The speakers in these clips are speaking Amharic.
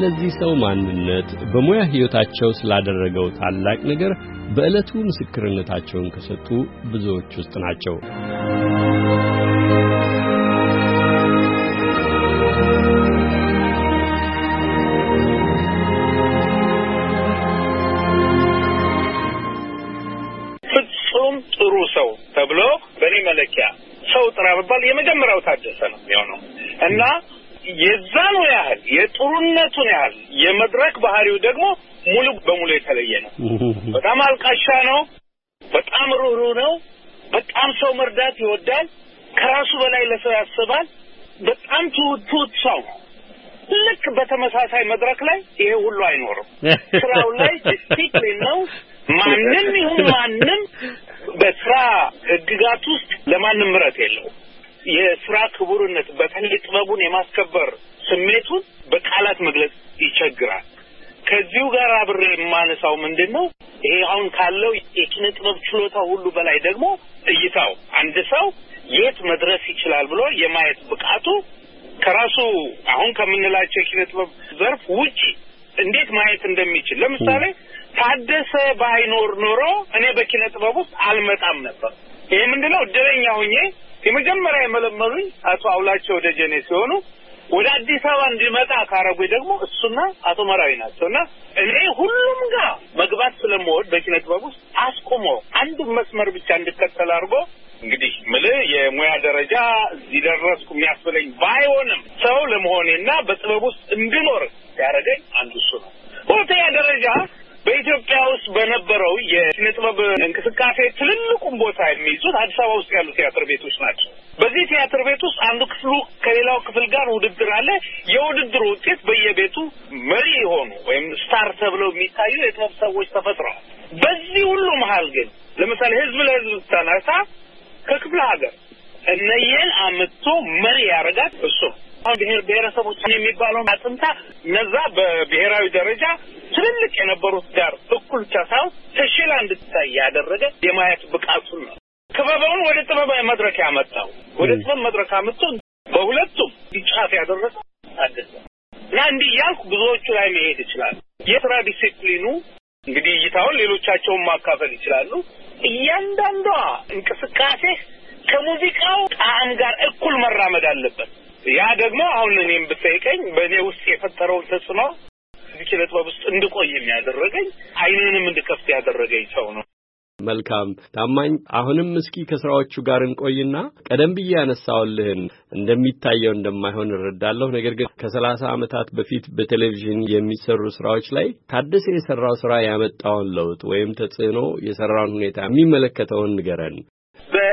ስለዚህ ሰው ማንነት በሙያ ሕይወታቸው ስላደረገው ታላቅ ነገር በዕለቱ ምስክርነታቸውን ከሰጡ ብዙዎች ውስጥ ናቸው። የዛኑ ያህል የጥሩነቱን ያህል የመድረክ ባህሪው ደግሞ ሙሉ በሙሉ የተለየ ነው። በጣም አልቃሻ ነው። በጣም ሩህሩህ ነው። በጣም ሰው መርዳት ይወዳል። ከራሱ በላይ ለሰው ያስባል። በጣም ትሁት ትሁት ሰው ነው። ልክ በተመሳሳይ መድረክ ላይ ይሄ ሁሉ አይኖርም። ስራው ላይ ዲሲፕሊን ነው። ማንም ይሁን ማንም በስራ ህግጋት ውስጥ ለማንም ምረት የለውም። የስራ ክቡርነት በተለይ ጥበቡን የማስከበር ስሜቱን በቃላት መግለጽ ይቸግራል። ከዚሁ ጋር አብሬ የማነሳው ምንድን ነው ይሄ አሁን ካለው የኪነ ጥበብ ችሎታ ሁሉ በላይ ደግሞ እይታው አንድ ሰው የት መድረስ ይችላል ብሎ የማየት ብቃቱ ከራሱ አሁን ከምንላቸው የኪነ ጥበብ ዘርፍ ውጪ እንዴት ማየት እንደሚችል ለምሳሌ ታደሰ ባይኖር ኖሮ እኔ በኪነ ጥበብ ውስጥ አልመጣም ነበር። ይሄ ምንድነው እድለኛ ሆኜ የመጀመሪያ የመለመሉኝ አቶ አውላቸው ደጀኔ ሲሆኑ ወደ አዲስ አበባ እንዲመጣ ካረጉኝ ደግሞ እሱና አቶ መራዊ ናቸው እና እኔ ሁሉም ጋር መግባት ስለምወድ በኪነ ጥበብ ውስጥ አስቁሞ አንድ መስመር ብቻ እንድከተል አድርጎ እንግዲህ ምልህ የሙያ ደረጃ እዚህ ደረስኩ የሚያስብለኝ ባይሆንም ሰው ለመሆኔና በጥበብ ውስጥ እንድኖር ያደረገኝ አንዱ እሱ ነው። ሁለተኛ ደረጃ በኢትዮጵያ ውስጥ በነበረው የኪነ ጥበብ እንቅስቃሴ ትልልቁን ቦታ የሚይዙት አዲስ አበባ ውስጥ ያሉ ቲያትር ቤቶች ናቸው። በዚህ ቲያትር ቤት ውስጥ አንዱ ክፍሉ ከሌላው ክፍል ጋር ውድድር አለ። የውድድሩ ውጤት በየቤቱ መሪ የሆኑ ወይም ስታር ተብለው የሚታዩ የጥበብ ሰዎች ተፈጥረዋል። በዚህ ሁሉ መሀል ግን ለምሳሌ ህዝብ ለህዝብ ስታነሳ ከክፍለ ሀገር እነየን አምጥቶ መሪ ያደረጋት እሱ ነው። ብሔር ብሔረሰቦች የሚባለውን አጥንታ እነዛ በብሔራዊ ደረጃ ትልልቅ የነበሩት ጋር እኩል ብቻ ሳይሆን ተሽላ እንድትታይ ያደረገ የማየት ብቃቱን ነው። ክበበውን ወደ ጥበብ መድረክ ያመጣው ወደ ጥበብ መድረክ አምጥቶ በሁለቱም ጫፍ ያደረሰው ታደሰ እና እንዲህ እያልኩ ብዙዎቹ ላይ መሄድ ይችላል። የስራ ዲሲፕሊኑ እንግዲህ እይታውን ሌሎቻቸውን ማካፈል ይችላሉ። እያንዳንዷ እንቅስቃሴ ከሙዚቃው ጣዕም ጋር እኩል መራመድ አለበት። ያ ደግሞ አሁን እኔም ብጠይቀኝ በእኔ ውስጥ የፈጠረውን ተጽዕኖ ኪነ ጥበብ ውስጥ እንድቆይም ያደረገኝ አይኔንም እንድከፍት ያደረገኝ ሰው ነው። መልካም ታማኝ፣ አሁንም እስኪ ከስራዎቹ ጋር እንቆይና ቀደም ብዬ ያነሳውልህን እንደሚታየው እንደማይሆን እረዳለሁ። ነገር ግን ከሰላሳ ዓመታት በፊት በቴሌቪዥን የሚሰሩ ስራዎች ላይ ታደሰ የሰራው ስራ ያመጣውን ለውጥ ወይም ተጽዕኖ የሰራውን ሁኔታ የሚመለከተውን ንገረን።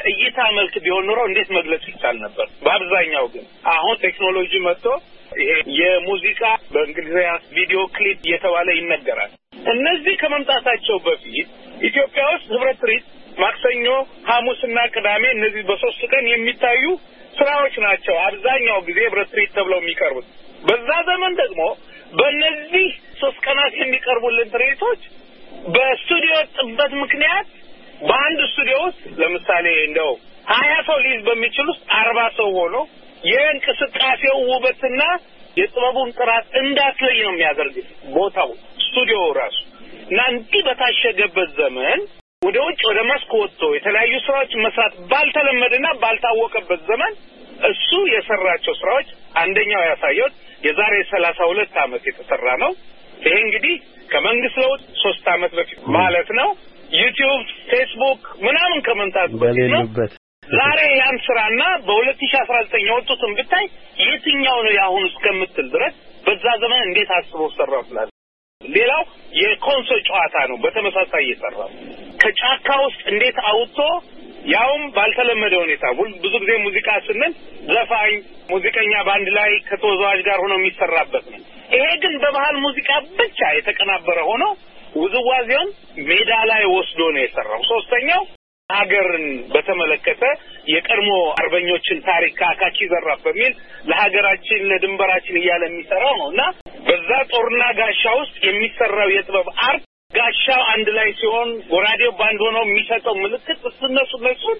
በእይታ መልክ ቢሆን ኖሮ እንዴት መግለጽ ይቻል ነበር። በአብዛኛው ግን አሁን ቴክኖሎጂ መጥቶ ይሄ የሙዚቃ በእንግሊዝኛ ቪዲዮ ክሊፕ እየተባለ ይነገራል። እነዚህ ከመምጣታቸው በፊት ኢትዮጵያ ውስጥ ህብረት ትርኢት ማክሰኞ፣ ሐሙስና ቅዳሜ እነዚህ በሶስት ቀን የሚታዩ ስራዎች ናቸው። አብዛኛው ጊዜ ህብረት ትርኢት ተብለው የሚቀርቡት በዛ ዘመን ደግሞ በእነዚህ ሶስት ቀናት የሚቀርቡልን ትርኢቶች በስቱዲዮ ጥበት ምክንያት በአንድ ስቱዲዮ ውስጥ ለምሳሌ እንደው ሀያ ሰው ሊይዝ በሚችል ውስጥ አርባ ሰው ሆኖ የእንቅስቃሴው ውበትና የጥበቡን ጥራት እንዳትለይ ነው የሚያደርግ ቦታው ስቱዲዮ ራሱ እና እንዲህ በታሸገበት ዘመን ወደ ውጭ ወደ መስክ ወጥቶ የተለያዩ ስራዎችን መስራት ባልተለመደና ባልታወቀበት ዘመን እሱ የሰራቸው ስራዎች አንደኛው ያሳየው የዛሬ ሰላሳ ሁለት ዓመት የተሰራ ነው። ይሄ እንግዲህ ከመንግስት ለውጥ ሶስት ዓመት በፊት ማለት ነው። ዩቲዩብ፣ ፌስቡክ ምናምን ከመምጣቱ በፊት ነው። ዛሬ ያን ስራና በሁለት ሺህ አስራ ዘጠኝ የወጡትን ብታይ የትኛው ነው የአሁኑ እስከምትል ድረስ በዛ ዘመን እንዴት አስቦ ሰራው ስላለ ሌላው የኮንሶ ጨዋታ ነው። በተመሳሳይ እየሰራው ከጫካ ውስጥ እንዴት አውጥቶ ያውም ባልተለመደ ሁኔታ ብዙ ጊዜ ሙዚቃ ስንል ዘፋኝ ሙዚቀኛ በአንድ ላይ ከተወዛዋዥ ጋር ሆኖ የሚሰራበት ነው። ይሄ ግን በባህል ሙዚቃ ብቻ የተቀናበረ ሆኖ ውዝዋዜውን ሜዳ ላይ ወስዶ ነው የሰራው። ሶስተኛው ሀገርን በተመለከተ የቀድሞ አርበኞችን ታሪክ ከአካኪ ዘራፍ በሚል ለሀገራችን ለድንበራችን እያለ የሚሰራው ነው እና በዛ ጦርና ጋሻ ውስጥ የሚሰራው የጥበብ art ጋሻው አንድ ላይ ሲሆን ጎራዴው ባንድ ሆነው የሚሰጠው ምልክት እነሱ እነሱን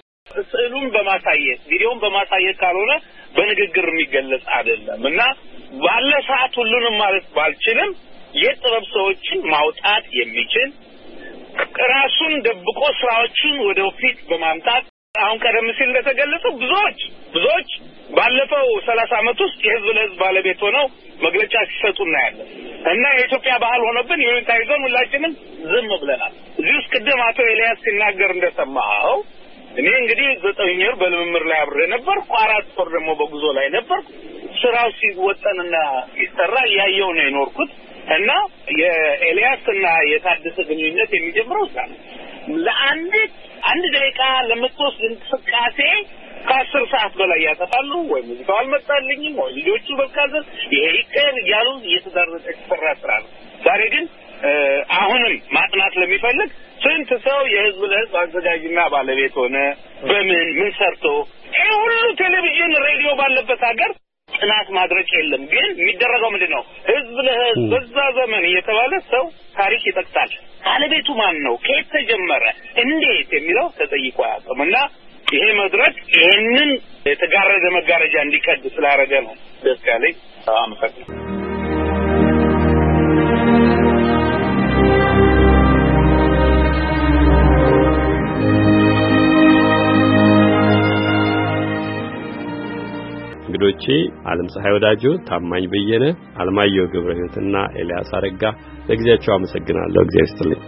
ስዕሉን በማሳየት ቪዲዮን በማሳየት ካልሆነ በንግግር የሚገለጽ አይደለም እና ባለ ሰዓት ሁሉንም ማለት ባልችልም የጥበብ ሰዎችን ማውጣት የሚችል ራሱን ደብቆ ስራዎችን ወደፊት በማምጣት አሁን ቀደም ሲል እንደተገለጸው ብዙዎች ብዙዎች ባለፈው ሰላሳ ዓመት ውስጥ የህዝብ ለህዝብ ባለቤት ሆነው መግለጫ ሲሰጡ እናያለን እና የኢትዮጵያ ባህል ሆነብን ይዞን ሁላችንም ዝም ብለናል። እዚህ ውስጥ ቅድም አቶ ኤልያስ ሲናገር እንደሰማኸው እኔ እንግዲህ ዘጠኝ ወር በልምምር ላይ አብሬ ነበርኩ። አራት ወር ደግሞ በጉዞ ላይ ነበርኩ። ስራው ሲወጠንና ሲሰራ እያየው ነው የኖርኩት እና የኤልያስ እና የታደሰ ግንኙነት የሚጀምረው እዛ ነው። ለአንዲት አንድ ደቂቃ ለምትወስድ እንቅስቃሴ ከአስር ሰዓት በላይ ያጠፋሉ። ወይ ሙዚቃው አልመጣልኝም፣ ወይ ልጆቹ በቃ ይሄ ይቀር እያሉ እየተዳረጠ የተሰራ ስራ ነው። ዛሬ ግን አሁንም ማጥናት ለሚፈልግ ስንት ሰው የህዝብ ለህዝብ አዘጋጅና ባለቤት ሆነ? በምን ምን ሰርቶ? ይህ ሁሉ ቴሌቪዥን፣ ሬዲዮ ባለበት ሀገር ጥናት ማድረግ የለም። ግን የሚደረገው ምንድን ነው? ህዝብ ለህዝብ በዛ ዘመን እየተባለ ሰው ታሪክ ይጠቅሳል። ባለቤቱ ማን ነው? ከየት ተጀመረ? እንዴት የሚለው ተጠይቆ አያውቅም እና ይሄ መድረክ ይህንን የተጋረደ መጋረጃ እንዲቀድ ስላደረገ ነው ደስ ያለኝ። አመሰግናለሁ። እንግዶቼ አለም ፀሐይ ወዳጆ፣ ታማኝ በየነ፣ አለማየሁ ገብረ ህይወትና ኤልያስ አረጋ ለጊዜያቸው አመሰግናለሁ። እግዚአብሔር ይስጥልኝ።